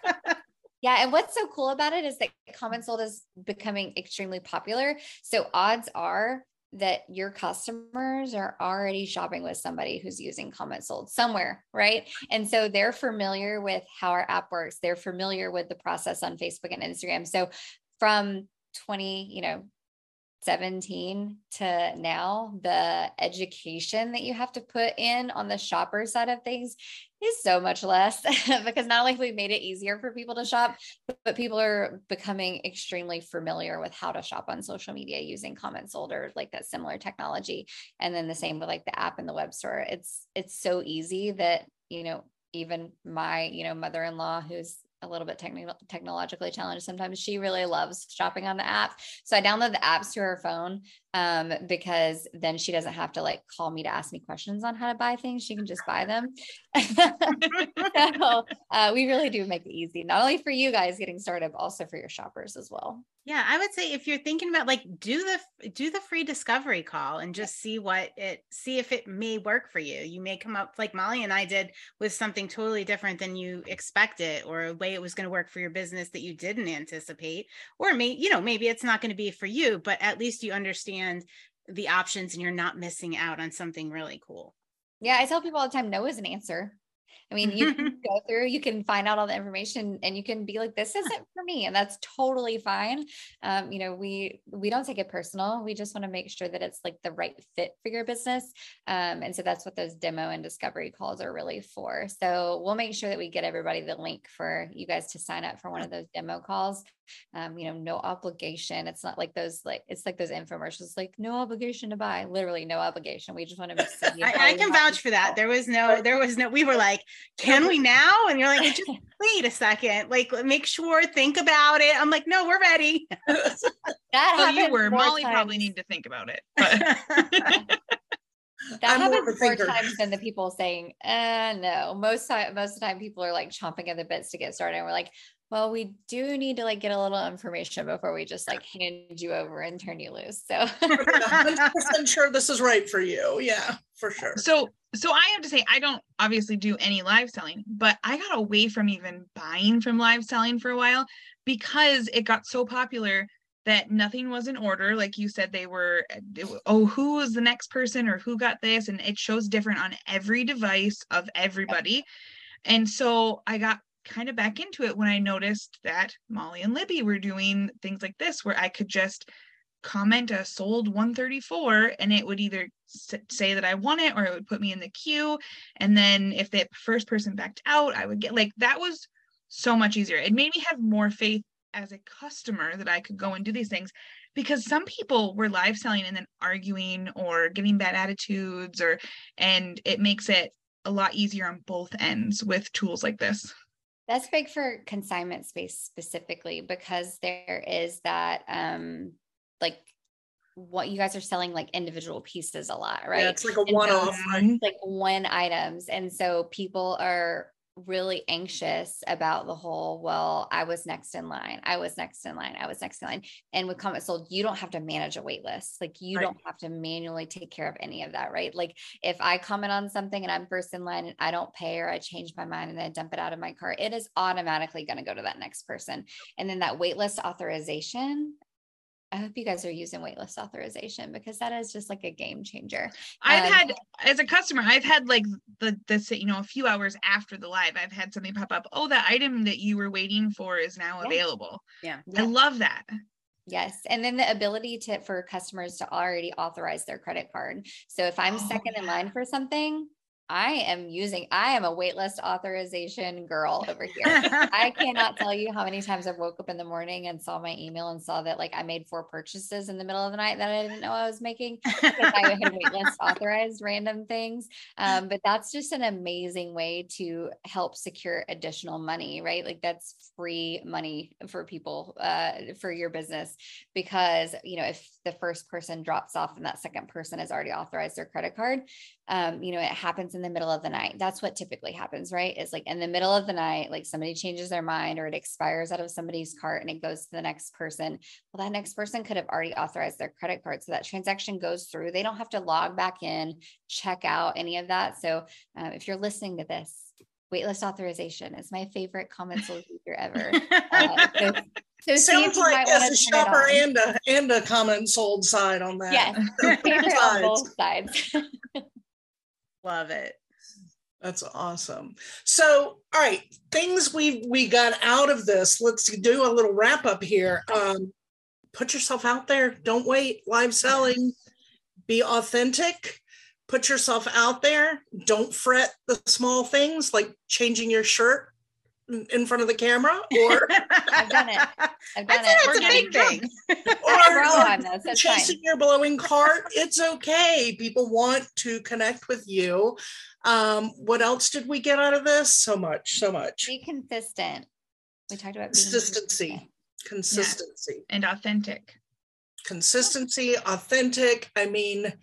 Yeah, and what's so cool about it is that CommentSold is becoming extremely popular. So odds are that your customers are already shopping with somebody who's using CommentSold somewhere, right? And so they're familiar with how our app works. They're familiar with the process on Facebook and Instagram. So from 20, you know, 17 to now, the education that you have to put in on the shopper side of things is so much less because not only have we made it easier for people to shop, but people are becoming extremely familiar with how to shop on social media using CommentSold or like that similar technology. And then the same with like the app and the web store. It's it's so easy that, you know, even my, you know, mother-in-law who's a little bit technologically challenged sometimes. She really loves shopping on the app. So i download the apps to her phone um, because then she doesn't have to like call me to ask me questions on how to buy things. She can just buy them. so uh, we really do make it easy, not only for you guys getting started, but also for your shoppers as well. Yeah, I would say if you're thinking about like do the do the free discovery call and just see what it see if it may work for you. You may come up like Molly and I did with something totally different than you expected or a way it was going to work for your business that you didn't anticipate or may you know maybe it's not going to be for you, but at least you understand the options and you're not missing out on something really cool. Yeah, I tell people all the time no is an answer. I mean, you can go through, you can find out all the information and you can be like, this isn't for me. And that's totally fine. Um, you know, we, we don't take it personal. We just want to make sure that it's like the right fit for your business. Um, and so that's what those demo and discovery calls are really for. So we'll make sure that we get everybody the link for you guys to sign up for one of those demo calls um, you know, no obligation. It's not like those like it's like those infomercials, like no obligation to buy. Literally no obligation. We just want to see. I, I can vouch for that. There was no, there was no. We were like, can we now? And you're like, just wait a second. Like, make sure, think about it. I'm like, no, we're ready. that well, you were. Molly times. probably need to think about it. But. that I'm happens more, more times than the people saying, uh, no. Most time, most of the time, people are like chomping at the bits to get started. And we're like, well, we do need to like get a little information before we just like hand you over and turn you loose. So 100% sure this is right for you. Yeah, for sure. So, so I have to say, I don't obviously do any live selling, but I got away from even buying from live selling for a while because it got so popular that nothing was in order. Like you said, they were, oh, who was the next person or who got this? And it shows different on every device of everybody. And so I got kind of back into it when I noticed that Molly and Libby were doing things like this, where I could just comment a sold 134 and it would either say that I won it or it would put me in the queue. And then if the first person backed out, I would get like that was so much easier. It made me have more faith as a customer that I could go and do these things because some people were live selling and then arguing or getting bad attitudes or and it makes it a lot easier on both ends with tools like this. That's big for consignment space specifically because there is that um like what you guys are selling like individual pieces a lot, right? Yeah, it's like a one off, so, right? Like one items. And so people are really anxious about the whole well i was next in line i was next in line i was next in line and with CommentSold you don't have to manage a wait list like you right. don't have to manually take care of any of that right? Like if i comment on something and i'm first in line and i don't pay or i change my mind and i dump it out of my cart it is automatically going to go to that next person. And then that waitlist authorization I hope you guys are using waitlist authorization because that is just like a game changer. I've um, had as a customer, I've had like the this you know a few hours after the live, I've had something pop up. Oh, the item that you were waiting for is now yeah. available. Yeah. I love that. Yes. And then the ability to for customers to already authorize their credit card. So if I'm oh, second yeah. in line for something, I am using, I am a waitlist authorization girl over here. I cannot tell you how many times I've woke up in the morning and saw my email and saw that like I made four purchases in the middle of the night that I didn't know I was making because I had waitlist authorized random things. Um, but that's just an amazing way to help secure additional money, right? Like that's free money for people, uh, for your business because, you know, if the first person drops off and that second person has already authorized their credit card, um, you know, it happens in the middle of the night. That's what typically happens, right? Is like in the middle of the night, like somebody changes their mind or it expires out of somebody's cart and it goes to the next person. Well, that next person could have already authorized their credit card. So that transaction goes through. They don't have to log back in, check out any of that. So uh, if you're listening to this, waitlist authorization is my favorite comment feature ever. Uh, so, so sounds like as a shopper and a and a comment sold side on that. Yes, favorite on both sides. Love it. That's awesome. So, all right, things we we got out of this. Let's do a little wrap up here. Um, put yourself out there. Don't wait. Live selling. Be authentic. Put yourself out there. Don't fret the small things like changing your shirt in front of the camera or I've done it. I've done it. It's a big thing. or this, chasing fine. your blowing cart. It's okay. People want to connect with you. Um, what else did we get out of this? So much, so much. Be consistent. We talked about consistency. Consistency. Yeah. And authentic. consistency, authentic. I mean,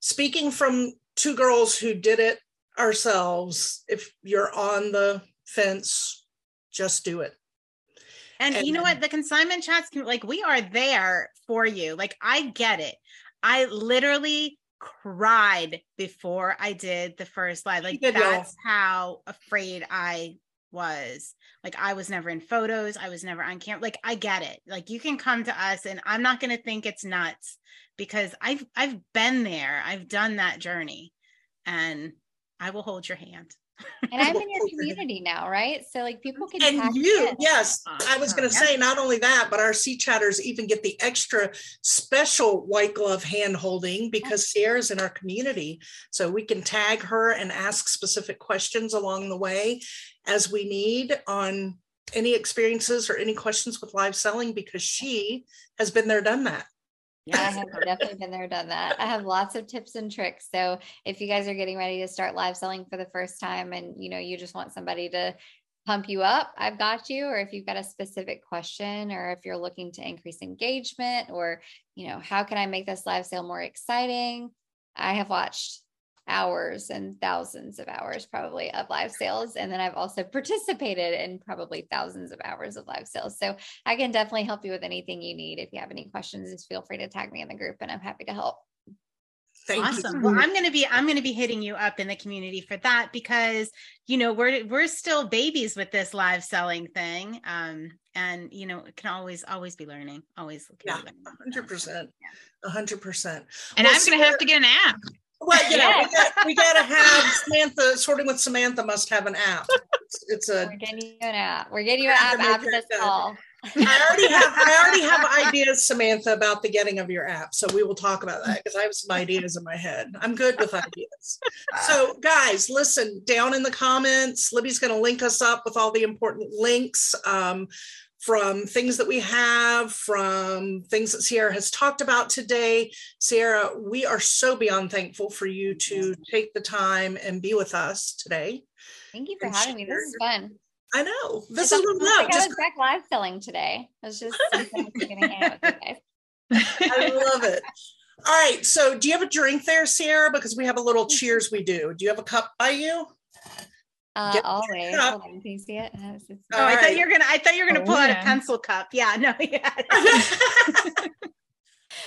speaking from two girls who did it ourselves, if you're on the fence, just do it. And, and you know what? The consignment chats can like we are there for you. Like I get it. I literally cried before I did the first live. Like that's how afraid I was. Like I was never in photos. I was never on camera. Like I get it. Like you can come to us and I'm not going to think it's nuts because I've I've been there. I've done that journey and I will hold your hand and I'm in your community now, right? So like people can and you, in. yes, I was going to uh-huh. say not only that, but our C chatters even get the extra special white glove hand holding because Ciera's in our community, so we can tag her and ask specific questions along the way as we need on any experiences or any questions with live selling because she has been there, done that. Yeah, I have definitely been there, done that. I have lots of tips and tricks. So if you guys are getting ready to start live selling for the first time and you know you just want somebody to pump you up, I've got you. Or if you've got a specific question, or if you're looking to increase engagement, or you know, how can I make this live sale more exciting? I have watched hours and thousands of hours probably of live sales. And then I've also participated in probably thousands of hours of live sales. So I can definitely help you with anything you need. If you have any questions, just feel free to tag me in the group and I'm happy to help. Thank awesome. You. Well, I'm going to be I'm going to be hitting you up in the community for that because you know we're we're still babies with this live selling thing, um, and you know it can always always be learning, always. Yeah, hundred percent, hundred percent. And well, I'm going to have to get an app. Well, yeah, we, got, we got to have Samantha. Sorting with Samantha must have an app. It's, it's a. We're getting you an app. We're getting you an app after this call. I already have. I already have ideas, Samantha, about the getting of your app. So we will talk about that because I have some ideas in my head. I'm good with ideas. So, guys, listen down in the comments. Libby's going to link us up with all the important links. Um, from things that we have, from things that Ciera has talked about today. Ciera, we are so beyond thankful for you to take the time and be with us today. Thank you for having share. me. This is fun. I know. This is no, I just back live selling today. It was just I love it. All right. So do you have a drink there, Ciera? Because we have a little mm-hmm. cheers we do. Do you have a cup by you? Uh, always. Hold on, can you see it? Oh, I right. thought you were gonna. I thought you were gonna oh, pull yeah. out a pencil cup. Yeah, no, yeah.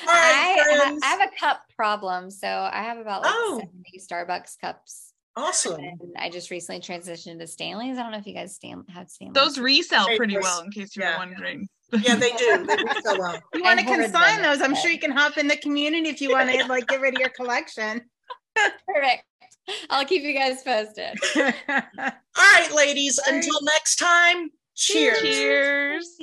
I, I, have a cup problem, so I have about like oh. 70 Starbucks cups. Awesome. And I just recently transitioned to Stanley's. I don't know if you guys Stan- have Stanley's. Those resell pretty well, in case you're yeah. wondering. Yeah, they do. They resell well. You want to consign those? I'm sure you can hop in the community if you want to like get rid of your collection. Perfect. I'll keep you guys posted. All right, ladies. Until next time, cheers. Cheers.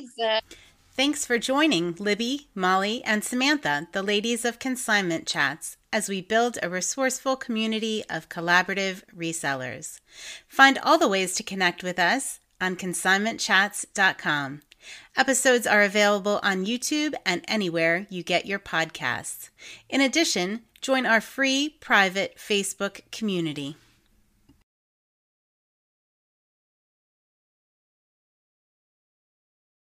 Thanks for joining Libby, Molly, and Samantha, the ladies of Consignment Chats, as we build a resourceful community of collaborative resellers. Find all the ways to connect with us on consignmentchats.com. Episodes are available on YouTube and anywhere you get your podcasts. In addition, join our free private Facebook community.